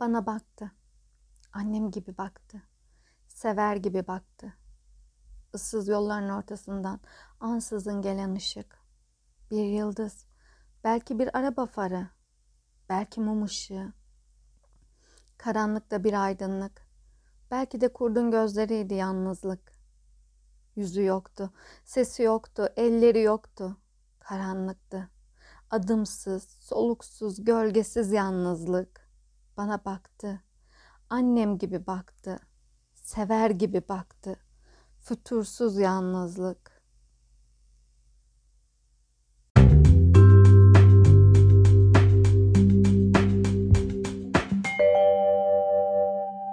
Bana baktı. Annem gibi baktı. Sever gibi baktı. Issız yolların ortasından ansızın gelen ışık. Bir yıldız. Belki bir araba farı. Belki mum ışığı. Karanlıkta bir aydınlık. Belki de kurdun gözleriydi yalnızlık. Yüzü yoktu, sesi yoktu, elleri yoktu. Karanlıktı. Adımsız, soluksuz, gölgesiz yalnızlık. Bana baktı. Annem gibi baktı. Sever gibi baktı. Fütursuz yalnızlık.